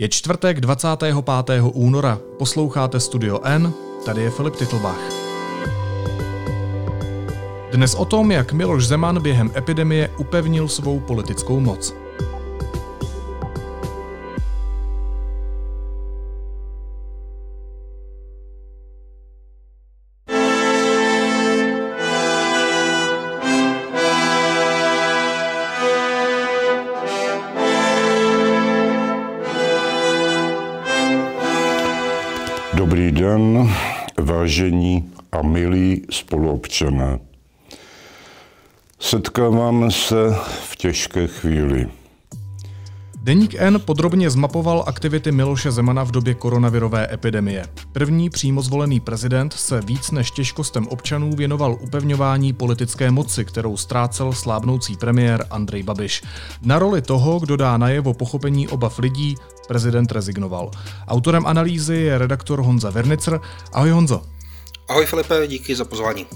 Je čtvrtek 25. února. Posloucháte Studio N, tady je Filip Titlbach. Dnes o tom, jak Miloš Zeman během epidemie upevnil svou politickou moc. Den, vážení a milí spoluobčané. Setkáváme se v těžké chvíli. Deník N podrobně zmapoval aktivity Miloše Zemana v době koronavirové epidemie. První přímo zvolený prezident se víc než těžkostem občanů věnoval upevňování politické moci, kterou ztrácel slábnoucí premiér Andrej Babiš. Na roli toho, kdo dá najevo pochopení obav lidí, prezident rezignoval. Autorem analýzy je redaktor Honza Vernicer. Ahoj Honzo. Ahoj Filipe, díky za pozvání.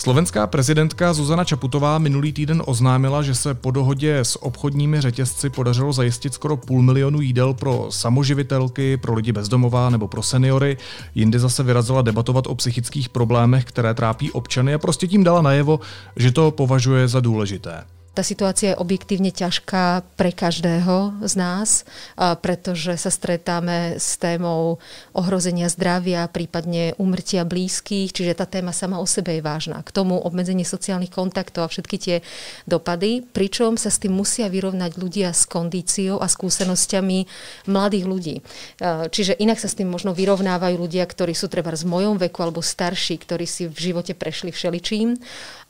Slovenská prezidentka Zuzana Čaputová minulý týden oznámila, že se po dohodě s obchodními řetězci podařilo zajistit skoro půl milionu jídel pro samoživitelky, pro lidi bezdomová nebo pro seniory. Jindy zase vyrazila debatovat o psychických problémech, které trápí občany a prostě tím dala najevo, že to považuje za důležité. Tá situácia je objektívne ťažká pre každého z nás, pretože sa stretáme s témou ohrozenia zdravia, prípadne umrtia blízkych, čiže tá téma sama o sebe je vážna. K tomu obmedzenie sociálnych kontaktov a všetky tie dopady, pričom sa s tým musia vyrovnať ľudia s kondíciou a skúsenosťami mladých ľudí. Čiže inak sa s tým možno vyrovnávajú ľudia, ktorí sú treba z mojom veku alebo starší, ktorí si v živote prešli všeličím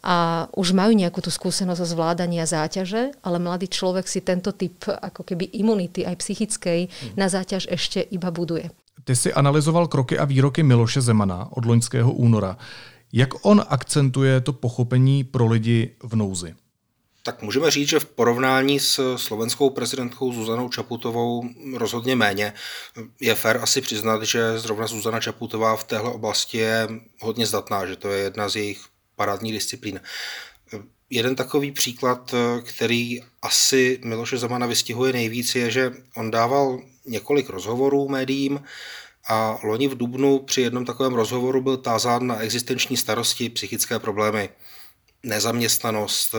a už majú nejakú tú skúsenosť o zvládania záťaže, ale mladý človek si tento typ ako keby imunity aj psychickej na záťaž ešte iba buduje. Ty si analyzoval kroky a výroky Miloše Zemana od loňského února. Jak on akcentuje to pochopení pro lidi v nouzi? Tak můžeme říct, že v porovnání s slovenskou prezidentkou Zuzanou Čaputovou rozhodně méně. Je fér asi přiznat, že zrovna Zuzana Čaputová v téhle oblasti je hodně zdatná, že to je jedna z jejich parádní disciplín. Jeden takový příklad, který asi Miloše Zemana vystihuje nejvíc, je, že on dával několik rozhovorů médiím a loni v Dubnu při jednom takovém rozhovoru byl tázán na existenční starosti, psychické problémy, nezaměstnanost,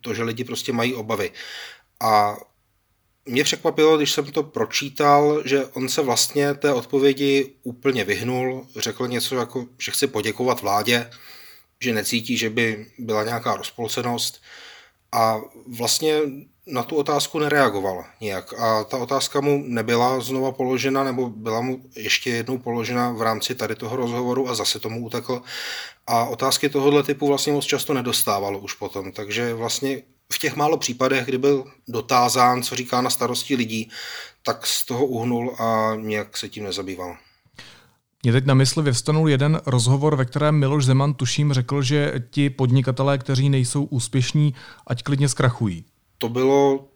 to, že lidi prostě mají obavy. A mě překvapilo, když jsem to pročítal, že on se vlastně té odpovědi úplně vyhnul, řekl něco jako, že chce poděkovat vládě, že necítí, že by byla nějaká rozpolcenost a vlastně na tu otázku nereagoval nějak. A ta otázka mu nebyla znova položena, nebo byla mu ještě jednou položena v rámci tady toho rozhovoru a zase tomu utekl. A otázky tohohle typu vlastně moc často nedostávalo už potom. Takže vlastně v těch málo případech, kdy byl dotázán, co říká na starosti lidí, tak z toho uhnul a nějak se tím nezabýval. Mě teď na mysli vyvstanul jeden rozhovor, ve kterém Miloš Zeman tuším řekl, že ti podnikatelé, kteří nejsou úspěšní, ať klidně zkrachují. To bylo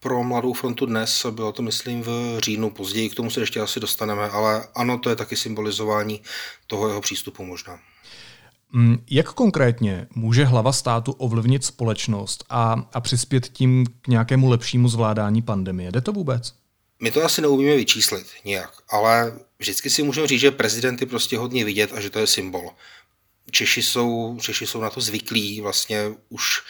pro Mladou frontu dnes, bylo to myslím v říjnu, později k tomu se ještě asi dostaneme, ale ano, to je taky symbolizování toho jeho přístupu možná. Mm, jak konkrétně může hlava státu ovlivnit společnost a, a přispět tím k nějakému lepšímu zvládání pandemie? Jde to vůbec? My to asi neumíme vyčíslit nějak, ale vždycky si můžeme říct, že prezident je prostě hodně vidět a že to je symbol. Češi jsou, Češi jsou na to zvyklí vlastně už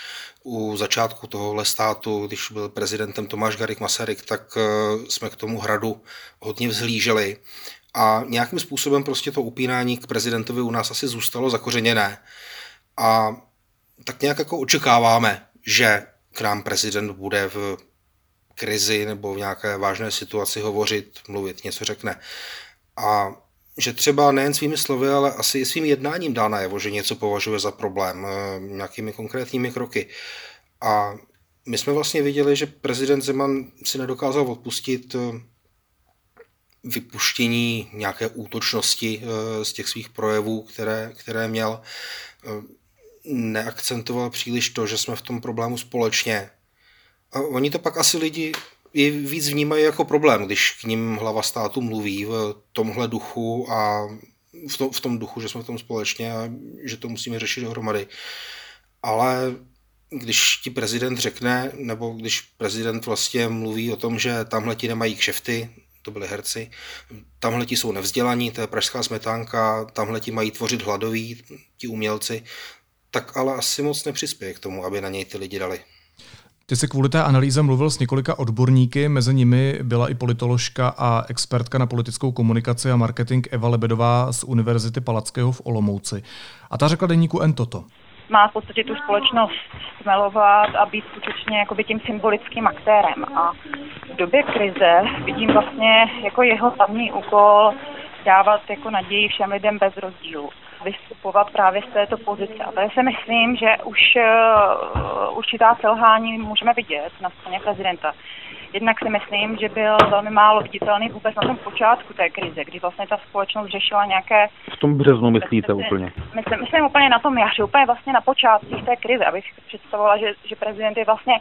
u začátku tohohle státu, když byl prezidentem Tomáš Garik Masaryk, tak eh, jsme k tomu hradu hodně vzhlíželi a nějakým způsobem prostě to upínání k prezidentovi u nás asi zůstalo zakořeněné. A tak nějak jako očekáváme, že k nám prezident bude v krizi nebo v nějaké vážné situaci hovořit, mluvit, něco řekne. A že třeba nejen svými slovy, ale asi i svým jednáním dá najevo, že něco považuje za problém, eh, nějakými konkrétními kroky. A my jsme vlastně viděli, že prezident Zeman si nedokázal odpustit eh, vypuštění nějaké útočnosti eh, z těch svých projevů, které, které měl. Neakcentoval příliš to, že jsme v tom problému společně. A oni to pak asi lidi i víc vnímají jako problém, když k ním hlava státu mluví v tomhle duchu a v tom, v tom duchu, že jsme v tom společně a že to musíme řešit dohromady. Ale když ti prezident řekne, nebo když prezident vlastně mluví o tom, že tamhle ti nemají kšefty, to byli herci, tamhle ti jsou nevzdělaní, to je pražská smetánka, tamhle ti mají tvořit hladoví, ti umělci, tak ale asi moc nepřispěje k tomu, aby na něj ty lidi dali. Ty jsi kvůli té analýze mluvil s několika odborníky, mezi nimi byla i politoložka a expertka na politickou komunikaci a marketing Eva Lebedová z Univerzity Palackého v Olomouci. A ta řekla deníku N toto. Má v podstatě tu společnost smelovat a být skutečně tím symbolickým aktérem. A v době krize vidím vlastně jako jeho hlavní úkol dávat jako naději všem lidem bez rozdílu vystupovat právě z této pozice. A tady si myslím, že už uh, určitá selhání můžeme vidět na straně prezidenta. Jednak si myslím, že byl velmi málo viditelný vůbec na tom počátku té krize, kdy vlastně ta společnost řešila nějaké... V tom březnu myslíte úplně? Myslím, myslím úplně na tom jaře, úplně vlastně na počátcích té krize, abych představovala, že, že prezident je vlastně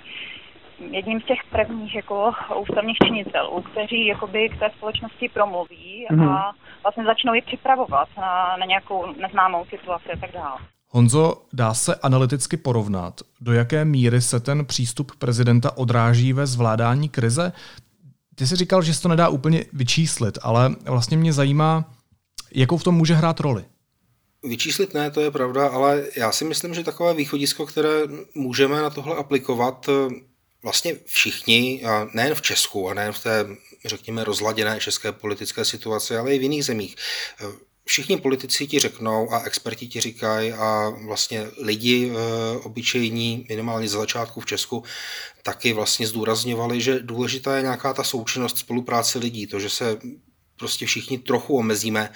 jedním z těch prvních jako ústavních činitelů, kteří jakoby k té společnosti promluví mm-hmm. a mhm. vlastně začnou ji připravovat na, na nějakou neznámou situaci a tak dále. Honzo, dá se analyticky porovnat, do jaké míry se ten přístup prezidenta odráží ve zvládání krize? Ty jsi říkal, že se to nedá úplně vyčíslit, ale vlastně mě zajímá, jakou v tom může hrát roli. Vyčíslit ne, to je pravda, ale já si myslím, že takové východisko, které můžeme na tohle aplikovat, vlastně všichni, nejen v Česku a nejen v té, řekněme, rozladěné české politické situaci, ale i v jiných zemích, všichni politici ti řeknou a experti ti říkají a vlastně lidi e, obyčejní, minimálně z začátku v Česku, taky vlastně zdůrazňovali, že důležitá je nějaká ta součinnost spolupráce lidí, to, že se prostě všichni trochu omezíme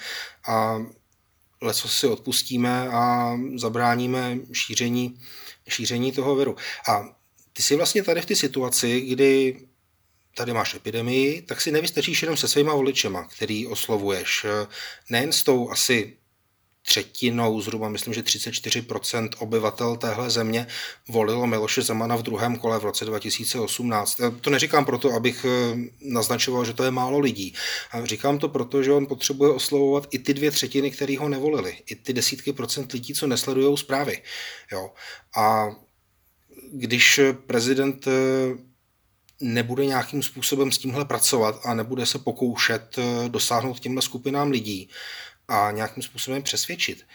a leco si odpustíme a zabráníme šíření, šíření toho viru. A ty jsi vlastně tady v té situaci, kdy tady máš epidemii, tak si nevystačíš jenom se svýma voličema, který oslovuješ. Nejen s tou asi třetinou, zhruba myslím, že 34% obyvatel téhle země volilo Miloše Zemana v druhém kole v roce 2018. To neříkám proto, abych eh, naznačoval, že to je málo lidí. A říkám to proto, že on potřebuje oslovovat i ty dvě třetiny, které ho nevolili. I ty desítky procent lidí, co nesledují zprávy. Jo. A když prezident eh, nebude nějakým způsobem s tímhle pracovat a nebude se pokoušet eh, dosáhnout těmhle skupinám lidí a nějakým způsobem přesvědčit,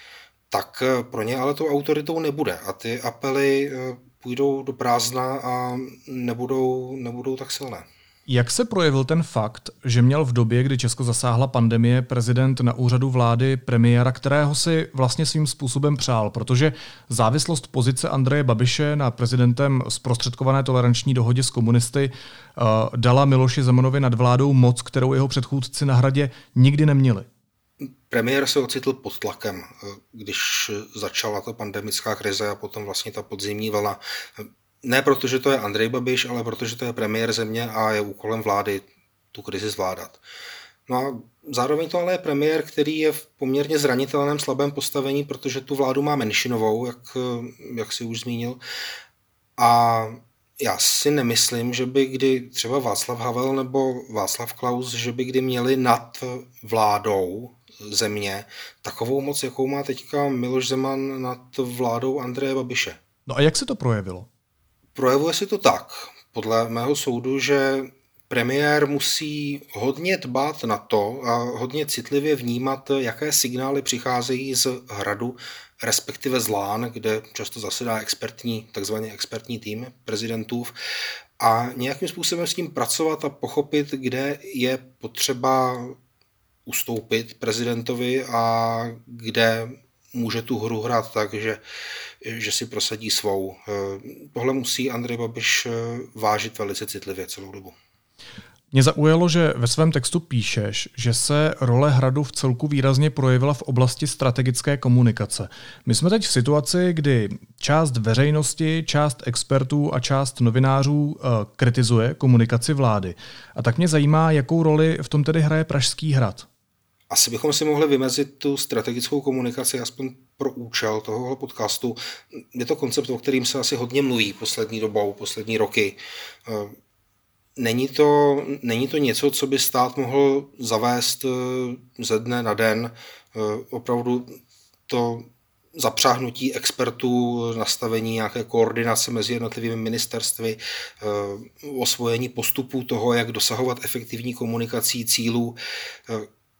tak eh, pro ně ale to autoritou nebude a ty apely půjdou do prázdna a nebudou, nebudou tak silné. Jak se projevil ten fakt, že měl v době, kdy Česko zasáhla pandemie, prezident na úřadu vlády premiéra, kterého si vlastně svým způsobem přál, protože závislost pozice Andreje Babiše na prezidentem zprostředkované toleranční dohodě s komunisty uh, dala Miloši Zemanovi nad vládou moc, kterou jeho předchůdci na hradě nikdy neměli? Premiér se ocitl pod tlakem, eh, když začala ta pandemická krize a potom vlastně ta podzimní vlna. Ne proto, že to je Andrej Babiš, ale protože to je premiér země a je úkolem vlády tu krizi zvládat. No a zároveň to ale je premiér, který je v poměrně zranitelném slabém postavení, protože tu vládu má menšinovou, jak, jak si už zmínil. A já si nemyslím, že by kdy třeba Václav Havel nebo Václav Klaus, že by kdy měli nad vládou země takovou moc, jakou má teďka Miloš Zeman nad vládou Andreje Babiše. No a jak se to projevilo? Projevuje se to tak, podle mého soudu, že premiér musí hodně dbát na to a hodně citlivě vnímat, jaké signály přicházejí z hradu, respektive z Lán, kde často zasedá expertní, takzvaný expertní tým prezidentů a nějakým způsobem s tím pracovat a pochopit, kde je potřeba ustoupit prezidentovi a kde může tu hru hrát tak, že, že si prosadí svou. Eh, tohle musí Andrej Babiš eh, vážit velice citlivě celou dobu. Mě zaujalo, že ve svém textu píšeš, že se role hradu v celku výrazně projevila v oblasti strategické komunikace. My jsme teď v situaci, kdy část veřejnosti, část expertů a část novinářů uh, kritizuje komunikaci vlády. A tak mě zajímá, jakou roli v tom tedy hraje Pražský hrad. Asi bychom si mohli vymezit tu strategickou komunikaci aspoň pro účel tohohle podcastu. Je to koncept, o kterým se asi hodně mluví poslední dobou, poslední roky. Eh, není to, není to něco, co by stát mohl zavést eh, ze dne na den. Eh, opravdu to zapřáhnutí expertů, nastavení nějaké koordinace mezi jednotlivými ministerstvy, osvojení postupů toho, jak dosahovat efektivní komunikací cílů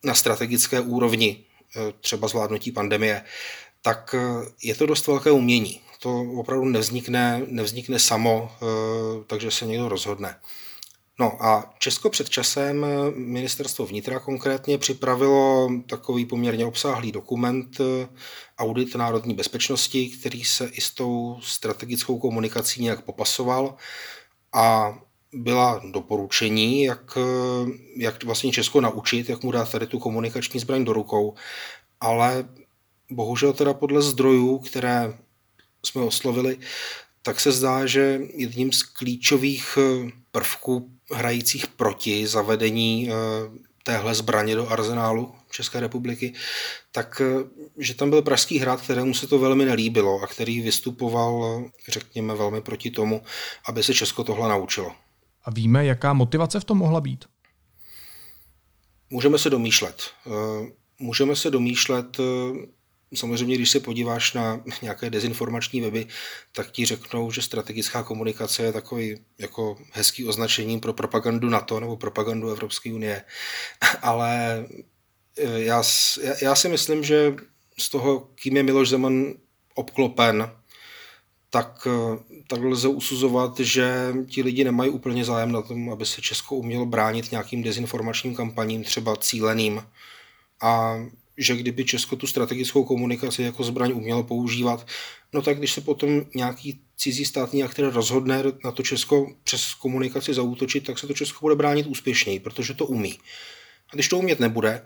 na strategické úrovni, třeba zvládnutí pandemie, tak je to dost velké umění. To opravdu nevznikne, nevznikne samo, takže se někdo rozhodne. No a Česko před časem, ministerstvo vnitra konkrétně, připravilo takový poměrně obsáhlý dokument Audit národní bezpečnosti, který se i s tou strategickou komunikací nějak popasoval a byla doporučení, jak, jak vlastně Česko naučit, jak mu dát tady tu komunikační zbraň do rukou, ale bohužel teda podle zdrojů, které jsme oslovili, tak se zdá, že jedním z klíčových prvků hrajících proti zavedení eh, téhle zbraně do arzenálu České republiky, tak eh, že tam byl Pražský hrad, kterému se to velmi nelíbilo a který vystupoval, řekněme, velmi proti tomu, aby se Česko tohle naučilo. A víme, jaká motivace v tom mohla být? Můžeme se domýšlet. Eh, můžeme se domýšlet Samozřejmě, když se podíváš na nějaké dezinformační weby, tak ti řeknou, že strategická komunikace je takový jako hezký označení pro propagandu NATO nebo propagandu Evropské unie. Ale eh, já, já si myslím, že z toho, kým je Miloš Zeman obklopen, tak, eh, tak lze usuzovat, že ti lidi nemají úplně zájem na tom, aby se Česko umělo bránit nějakým dezinformačním kampaním, třeba cíleným. A že kdyby Česko tu strategickou komunikaci jako zbraň umělo používat, no tak když se potom nějaký cizí státní aktér rozhodne na to Česko přes komunikaci zaútočit, tak se to Česko bude bránit úspěšněji, protože to umí. A když to umět nebude,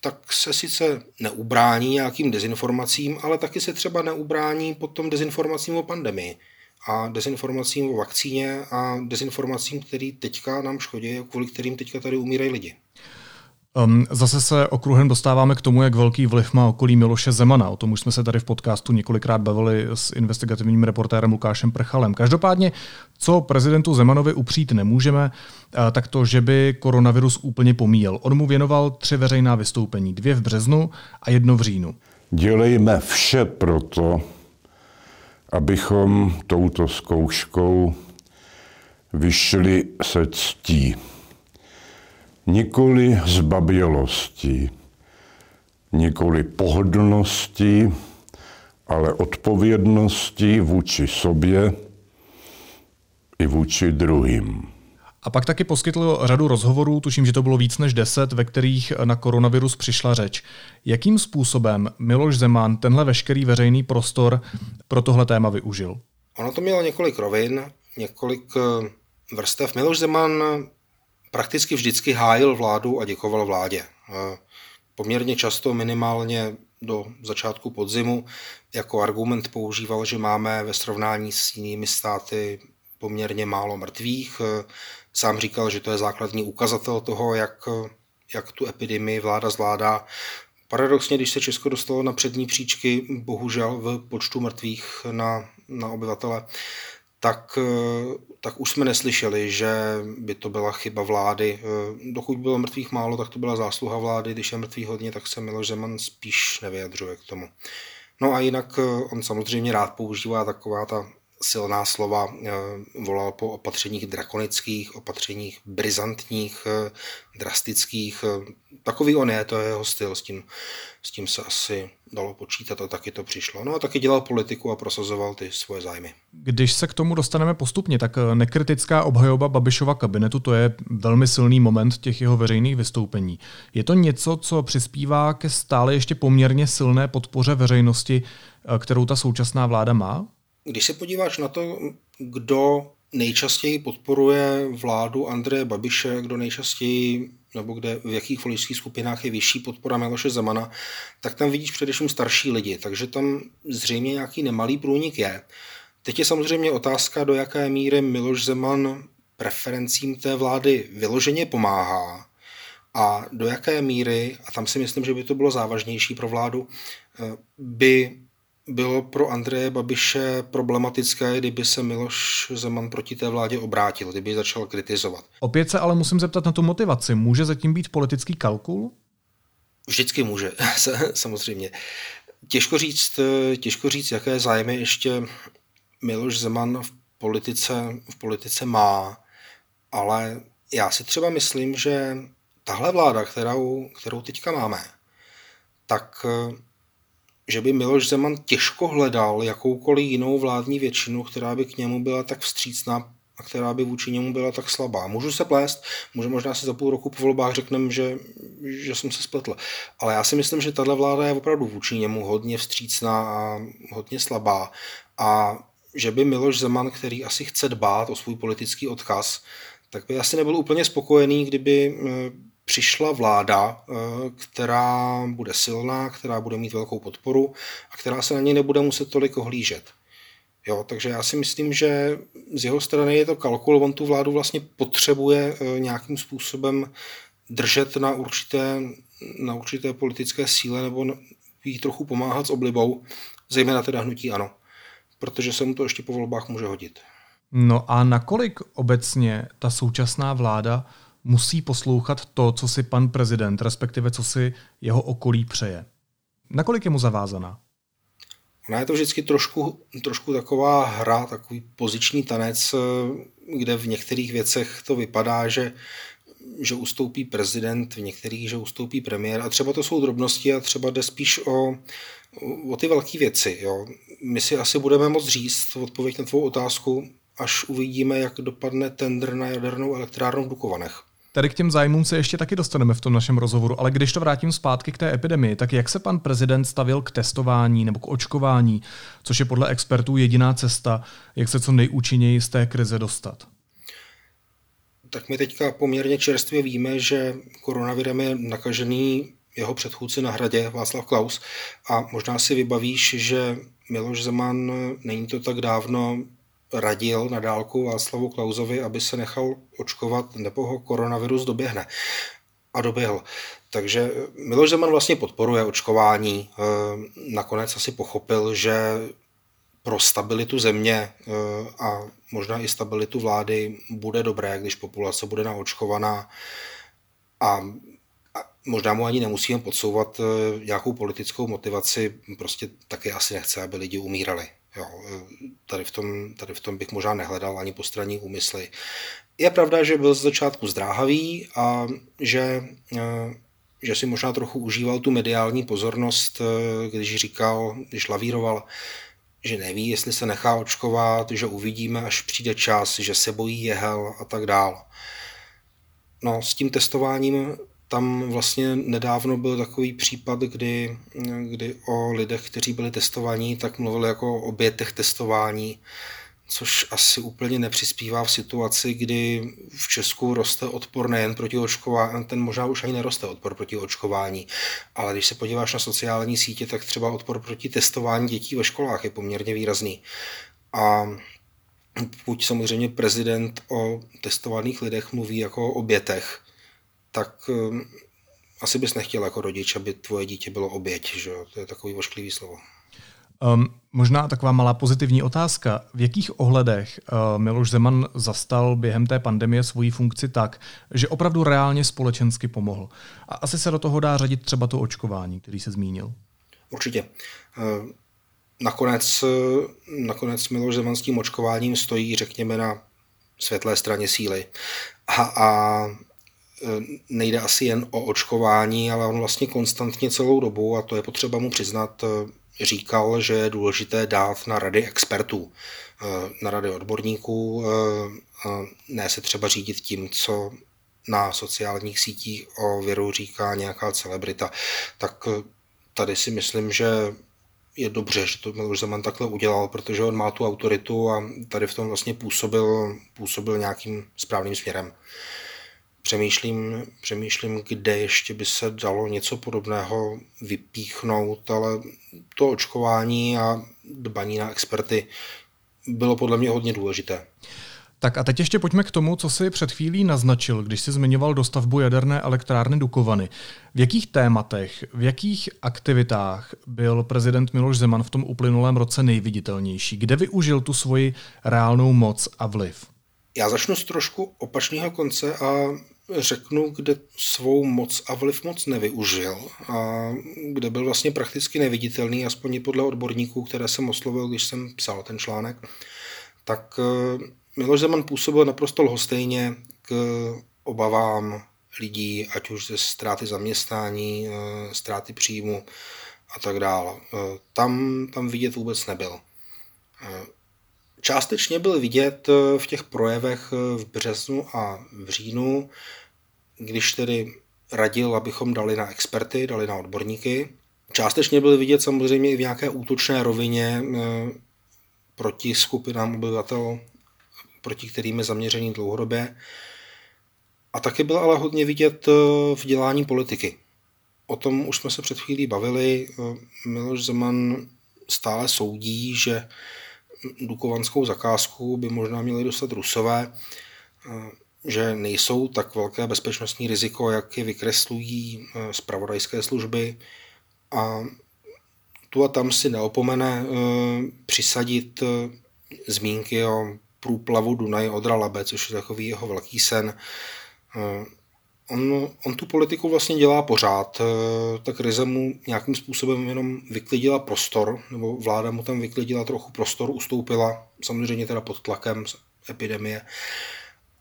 tak se sice neubrání nějakým dezinformacím, ale taky se třeba neubrání potom dezinformacím o pandemii a dezinformacím o vakcíně a dezinformacím, který teďka nám škodí, kvůli kterým teďka tady umírají lidi. Um, zase se okruhem dostáváme k tomu, jak velký vliv má okolí Miloše Zemana. O tom už jsme se tady v podcastu několikrát bavili s investigativním reportérem Lukášem Prchalem. Každopádně, co prezidentu Zemanovi upřít nemůžeme, eh, tak to, že by koronavirus úplně pomíjel. On mu věnoval tři veřejná vystoupení, dvě v březnu a jedno v říjnu. Dělejme vše proto, abychom touto zkouškou vyšli se ctí nikoli zbabělosti, nikoli pohodlnosti, ale odpovědnosti vůči sobě i vůči druhým. A pak taky poskytl řadu rozhovorů, tuším, že to bylo víc než deset, ve kterých na koronavirus přišla řeč. Jakým způsobem Miloš Zeman tenhle veškerý veřejný prostor pro tohle téma využil? Ono to mělo několik rovin, několik eh, vrstev. Miloš Zeman prakticky vždycky hájil vládu a děkoval vládě. Poměrně často, minimálně do začátku podzimu, jako argument používal, že máme ve srovnání s jinými státy poměrně málo mrtvých. Sám říkal, že to je základní ukazatel toho, jak, jak tu epidemii vláda zvládá. Paradoxně, když se Česko dostalo na přední příčky, bohužel v počtu mrtvých na, na obyvatele, tak, tak už jsme neslyšeli, že by to byla chyba vlády. Dokud bylo mrtvých málo, tak to byla zásluha vlády. Když je mrtvých hodně, tak se Miloš Zeman spíš nevyjadřuje k tomu. No a jinak on samozřejmě rád používá taková ta silná slova, volal po opatřeních drakonických, opatřeních brizantních, drastických. Takový on je, to je jeho styl, s tím, s tím se asi dalo počítat a taky to přišlo. No a taky dělal politiku a prosazoval ty svoje zájmy. Když se k tomu dostaneme postupně, tak eh, nekritická obhajoba Babišova kabinetu, to je velmi silný moment těch jeho veřejných vystoupení. Je to něco, co přispívá ke stále ještě poměrně silné podpoře veřejnosti, eh, kterou ta současná vláda má? Když se podíváš na to, kdo nejčastěji podporuje vládu Andreje Babiše, kdo nejčastěji nebo kde v jakých voličských skupinách je vyšší podpora Miloše Zemana, tak tam vidíš především starší lidi, takže tam zřejmě nějaký nemalý průnik je. Teď je samozřejmě otázka, do jaké míry Miloš Zeman preferencím té vlády vyloženě pomáhá a do jaké míry, a tam si myslím, že by to bylo závažnější pro vládu, eh, by bylo pro Andreje Babiše problematické, kdyby se Miloš Zeman proti té vládě obrátil, kdyby začal kritizovat. Opět se ale musím zeptat na tu motivaci. Může zatím být politický kalkul? Vždycky může, samozřejmě. Těžko říct, těžko říct, jaké zájmy ještě Miloš Zeman v politice, v politice má, ale já si třeba myslím, že tahle vláda, kterou, kterou teďka máme, tak že by Miloš Zeman těžko hledal jakoukoliv jinou vládní většinu, která by k němu byla tak vstřícná a která by vůči němu byla tak slabá. Můžu se plést, může možná si za půl roku po volbách řekneme, že, že jsem se spletl. Ale já si myslím, že tahle vláda je opravdu vůči němu hodně vstřícná a hodně slabá. A že by Miloš Zeman, který asi chce dbát o svůj politický odkaz, tak by asi nebyl úplně spokojený, kdyby eh, přišla vláda, eh, která bude silná, která bude mít velkou podporu a která se na něj nebude muset tolik ohlížet. Jo, takže já si myslím, že z jeho strany je to kalkul, on tu vládu vlastně potřebuje eh, nějakým způsobem držet na určité, na určité politické síle nebo jí trochu pomáhat s oblibou, zejména teda hnutí ano, protože se mu to ještě po volbách může hodit. No a nakolik obecně ta současná vláda musí poslouchat to, co si pan prezident, respektive co si jeho okolí přeje? Nakolik je mu zavázaná? Ona je to vždycky trošku, trošku taková hra, takový poziční tanec, kde v některých věcech to vypadá, že, že ustoupí prezident, v některých, že ustoupí premiér. A třeba to jsou drobnosti a třeba jde spíš o, o ty velké věci. Jo. My si asi budeme moct říct odpověď na tvou otázku, až uvidíme, jak dopadne tender na jadernou elektrárnu v Dukovanech. Tady k těm zájmům se ještě taky dostaneme v tom našem rozhovoru, ale když to vrátím zpátky k té epidemii, tak jak se pan prezident stavil k testování nebo k očkování, což je podle expertů jediná cesta, jak se co nejúčinněji z té krize dostat? Tak my teďka poměrně čerstvě víme, že koronavirem je nakažený jeho předchůdce na hradě Václav Klaus a možná si vybavíš, že Miloš Zeman není to tak dávno radil na dálku Václavu Klauzovi, aby se nechal očkovat, nebo ho koronavirus doběhne. A doběhl. Takže Miloš Zeman vlastně podporuje očkování. Eh, nakonec asi pochopil, že pro stabilitu země eh, a možná i stabilitu vlády bude dobré, když populace bude naočkovaná a možná mu ani nemusíme podsouvat eh, nějakou politickou motivaci, prostě taky asi nechce, aby lidi umírali. Jo, tady, v tom, tady v tom bych možná nehledal ani postranní úmysly. Je pravda, že byl z začátku zdráhavý a že, eh, že si možná trochu užíval tu mediální pozornost, eh, když říkal, když lavíroval, že neví, jestli se nechá očkovat, že uvidíme, až přijde čas, že se bojí jehel a tak dál. No, s tím testováním tam vlastně nedávno byl takový případ, kdy, kdy o lidech, kteří byli testovaní, tak mluvili jako o obětech testování, což asi úplně nepřispívá v situaci, kdy v Česku roste odpor nejen proti očkování, ten možná už ani neroste odpor proti očkování, ale když se podíváš na sociální sítě, tak třeba odpor proti testování dětí ve školách je poměrně výrazný. A pokud samozřejmě prezident o testovaných lidech mluví jako o obětech, tak um, asi bys nechtěl jako rodič, aby tvoje dítě bylo oběť, že jo? To je takový ošklivý slovo. Um, možná taková malá pozitivní otázka. V jakých ohledech uh, Miloš Zeman zastal během té pandemie svoji funkci tak, že opravdu reálně společensky pomohl? A asi se do toho dá řadit třeba to očkování, který se zmínil. Určitě. Uh, nakonec, uh, nakonec Miloš Zeman s tím očkováním stojí, řekněme, na světlé straně síly. A, a Eh, nejde asi jen o očkování, ale on vlastně konstantně celou dobu, a to je potřeba mu přiznat, eh, říkal, že je důležité dát na rady expertů, eh, na rady odborníků, ne se třeba řídit tím, co na sociálních sítích o viru říká nějaká celebrita. Tak tady si myslím, že je dobře, že to Miloš Zeman takhle udělal, protože on má tu autoritu a tady v tom vlastně působil, působil nějakým správným směrem přemýšlím, přemýšlím, kde ještě by se dalo něco podobného vypíchnout, ale to očkování a dbaní na experty bylo podle mě hodně důležité. Tak a teď ještě pojďme k tomu, co si před chvílí naznačil, když si zmiňoval dostavbu jaderné elektrárny Dukovany. V jakých tématech, v jakých aktivitách byl prezident Miloš Zeman v tom uplynulém roce nejviditelnější? Kde využil tu svoji reálnou moc a vliv? Já začnu z trošku opačného konce a řeknu, kde svou moc a vliv moc nevyužil a kde byl vlastně prakticky neviditelný, aspoň podle odborníků, které jsem oslovil, když jsem psal ten článek, tak eh, Miloš Zeman působil naprosto lhostejně k obavám lidí, ať už ze ztráty zaměstnání, eh, ztráty příjmu a tak dále. Eh, tam, tam vidět vůbec nebyl. Částečně byl vidět eh, v těch projevech eh, v březnu a v říjnu, když tedy radil, abychom dali na experty, dali na odborníky. Částečně byl vidět samozřejmě i v nějaké útočné rovině eh, proti skupinám obyvatel, proti kterým je zaměřený dlouhodobě. A taky byl ale hodně vidět v dělání politiky. O tom už jsme se před chvílí bavili. Miloš Zeman stále soudí, že dukovanskou zakázku by možná měli dostat Rusové, eh, že nejsou tak velké bezpečnostní riziko, jak je vykreslují eh, zpravodajské služby. A tu a tam si neopomene eh, přisadit zmínky o průplavu Dunaj Odra Labe, což je takový jeho velký sen on, on tu politiku vlastně dělá pořád. Eh, ta krize mu nějakým způsobem jenom vyklidila prostor, nebo vláda mu tam vyklidila trochu prostor, ustoupila, samozřejmě teda pod tlakem epidemie.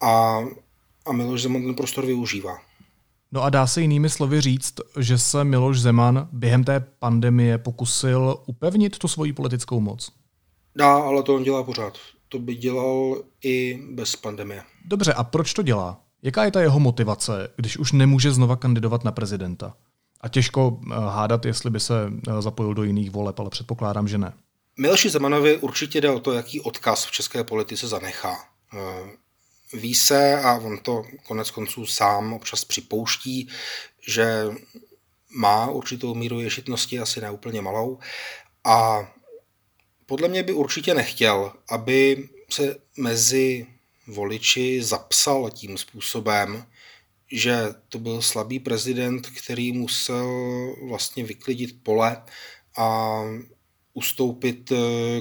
A, a Miloš Zeman ten prostor využívá. No a dá se jinými slovy říct, že se Miloš Zeman během té pandemie pokusil upevnit tu svoji politickou moc? Dá, ale to on dělá pořád. To by dělal i bez pandemie. Dobře, a proč to dělá? Jaká je ta jeho motivace, když už nemůže znova kandidovat na prezidenta? A těžko eh, hádat, jestli by se eh, zapojil do jiných voleb, ale předpokládám, že ne. Miloši Zemanovi určitě jde o to, jaký odkaz v české politice zanechá. Eh, ví se, a on to konec konců sám občas připouští, že má určitou míru ješitnosti, asi neúplně malou, a podle mě by určitě nechtěl, aby se mezi voliči zapsal tím způsobem, že to byl slabý prezident, který musel vlastně vyklidit pole a ustoupit,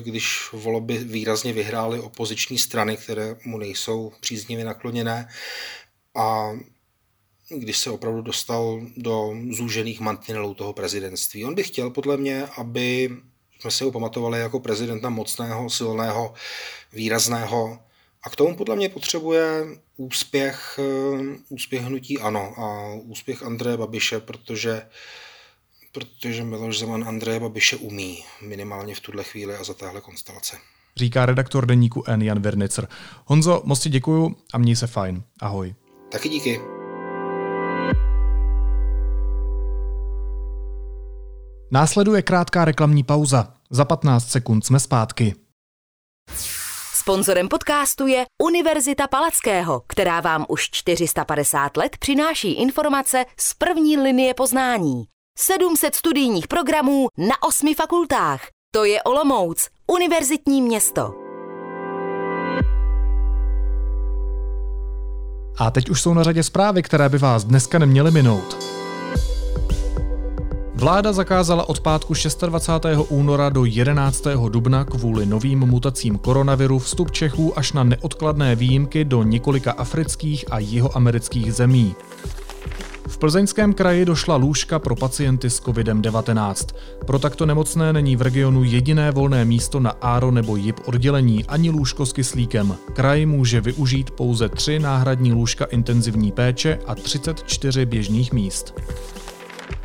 když volby výrazně vyhrály opoziční strany, které mu nejsou příznivě nakloněné a když se opravdu dostal do zúžených mantinelů toho prezidentství. On by chtěl podle mě, aby jsme si ho pamatovali jako prezidenta mocného, silného, výrazného, a k tomu podle mě potřebuje úspěch, eh, úspěch hnutí ANO a úspěch Andreje Babiše, protože, protože Miloš Zeman Andreje Babiše umí, minimálně v tuhle chvíli a za téhle konstelace. Říká redaktor deníku N. Jan Vernicer. Honzo, moc ti děkuju a měj se fajn. Ahoj. Taky díky. Následuje krátká reklamní pauza. Za 15 sekund jsme zpátky. Sponzorem podcastu je Univerzita Palackého, která vám už 450 let přináší informace z první linie poznání. 700 studijních programů na osmi fakultách. To je Olomouc, univerzitní město. A teď už jsou na řadě zprávy, které by vás dneska neměly minout. Vláda zakázala od pátku 26. února do 11. dubna kvůli novým mutacím koronaviru vstup Čechů až na neodkladné výjimky do několika afrických a jihoamerických zemí. V plzeňském kraji došla lůžka pro pacienty s COVID-19. Pro takto nemocné není v regionu jediné volné místo na ARO nebo JIP oddělení ani lůžko s kyslíkem. Kraj může využít pouze tři náhradní lůžka intenzivní péče a 34 běžných míst.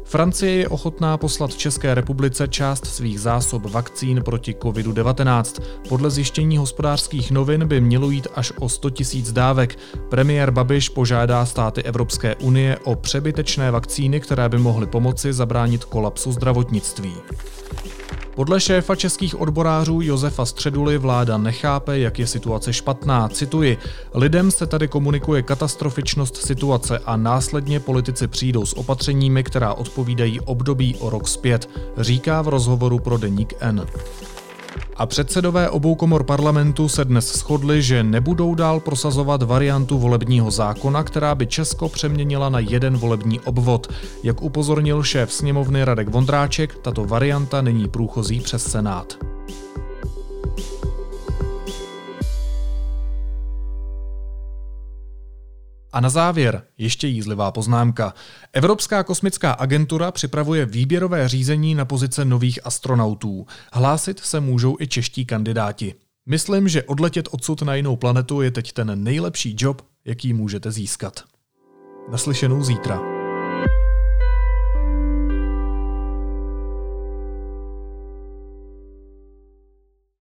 Francie je ochotná poslat České republice část svých zásob vakcín proti COVID-19. Podle zjištění hospodářských novin by mělo jít až o 100 000 dávek. Premiér Babiš požádá státy Evropské unie o přebytečné vakcíny, které by mohly pomoci zabránit kolapsu zdravotnictví. Podle šéfa českých odborářů Josefa Středuly vláda nechápe, jak je situace špatná. Cituji, lidem se tady komunikuje katastrofičnost situace a následně politici přijdou s opatřeními, která odpovídají období o rok zpět, říká v rozhovoru pro Deník N. A předsedové obou komor parlamentu se dnes shodli, že nebudou dál prosazovat variantu volebního zákona, která by Česko přeměnila na jeden volební obvod. Jak upozornil šéf sněmovny Radek Vondráček, tato varianta není průchozí přes Senát. A na závěr ještě jízlivá poznámka. Evropská kosmická agentura připravuje výběrové řízení na pozice nových astronautů. Hlásit se můžou i čeští kandidáti. Myslím, že odletět odsud na jinou planetu je teď ten nejlepší job, jaký můžete získat. Naslyšenou zítra.